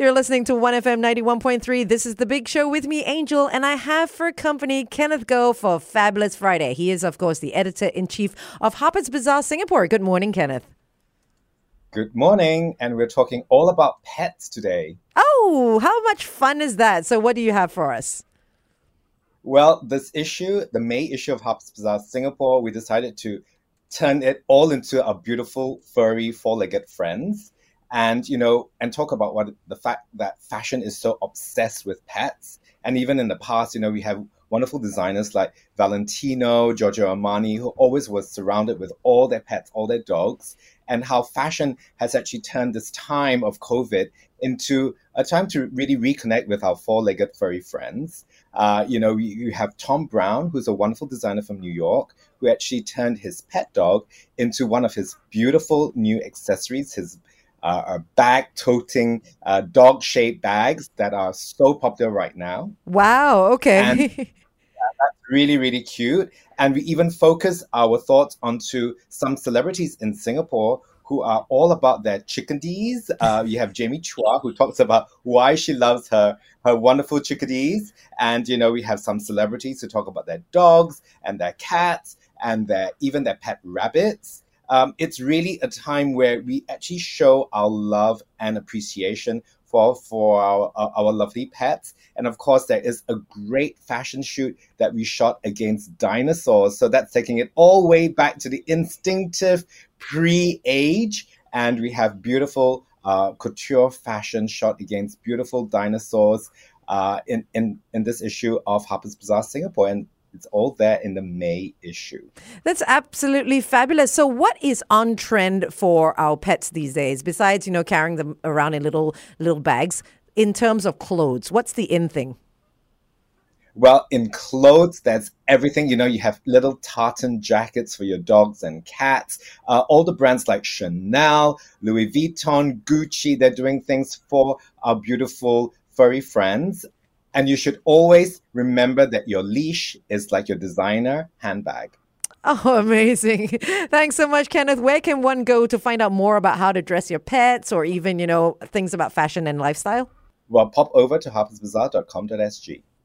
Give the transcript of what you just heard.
You're listening to 1FM 91.3. This is The Big Show with me, Angel, and I have for company Kenneth Goh for Fabulous Friday. He is, of course, the editor in chief of Harper's Bazaar Singapore. Good morning, Kenneth. Good morning, and we're talking all about pets today. Oh, how much fun is that? So, what do you have for us? Well, this issue, the May issue of Harper's Bazaar Singapore, we decided to turn it all into our beautiful, furry, four-legged friends, and you know, and talk about what the fact that fashion is so obsessed with pets. And even in the past, you know, we have wonderful designers like Valentino, Giorgio Armani, who always was surrounded with all their pets, all their dogs, and how fashion has actually turned this time of COVID into a time to really reconnect with our four-legged furry friends. Uh, you know, you have Thom Browne, who's a wonderful designer from New York, who actually turned his pet dog into one of his beautiful new accessories, his uh, bag toting uh, dog shaped bags that are so popular right now. Wow, okay. And, that's really, really cute. And we even focus our thoughts onto some celebrities in Singapore who are all about their chickadees. Uh, you have Jamie Chua, who talks about why she loves her her wonderful chickadees, and you know we have some celebrities who talk about their dogs and their cats and their even their pet rabbits. Um, it's really a time where we actually show our love and appreciation for for our, our lovely pets. And of course, there is a great fashion shoot that we shot against dinosaurs. So that's taking it all the way back to the instinctive pre-age, and we have beautiful uh, couture fashion shot against beautiful dinosaurs uh, in in in this issue of Harper's Bazaar Singapore. And it's all there in the May issue. That's absolutely fabulous. So, what is on trend for our pets these days? Besides, you know, carrying them around in little little bags, in terms of clothes, what's the in thing? Well, in clothes, that's everything. You know, you have little tartan jackets for your dogs and cats. Uh, all the brands like Chanel, Louis Vuitton, Gucci, they're doing things for our beautiful furry friends. And you should always remember that your leash is like your designer handbag. Oh, amazing. Thanks so much, Kenneth. Where can one go to find out more about how to dress your pets or even, you know, things about fashion and lifestyle? Well, pop over to harpersbazaar.com.sg.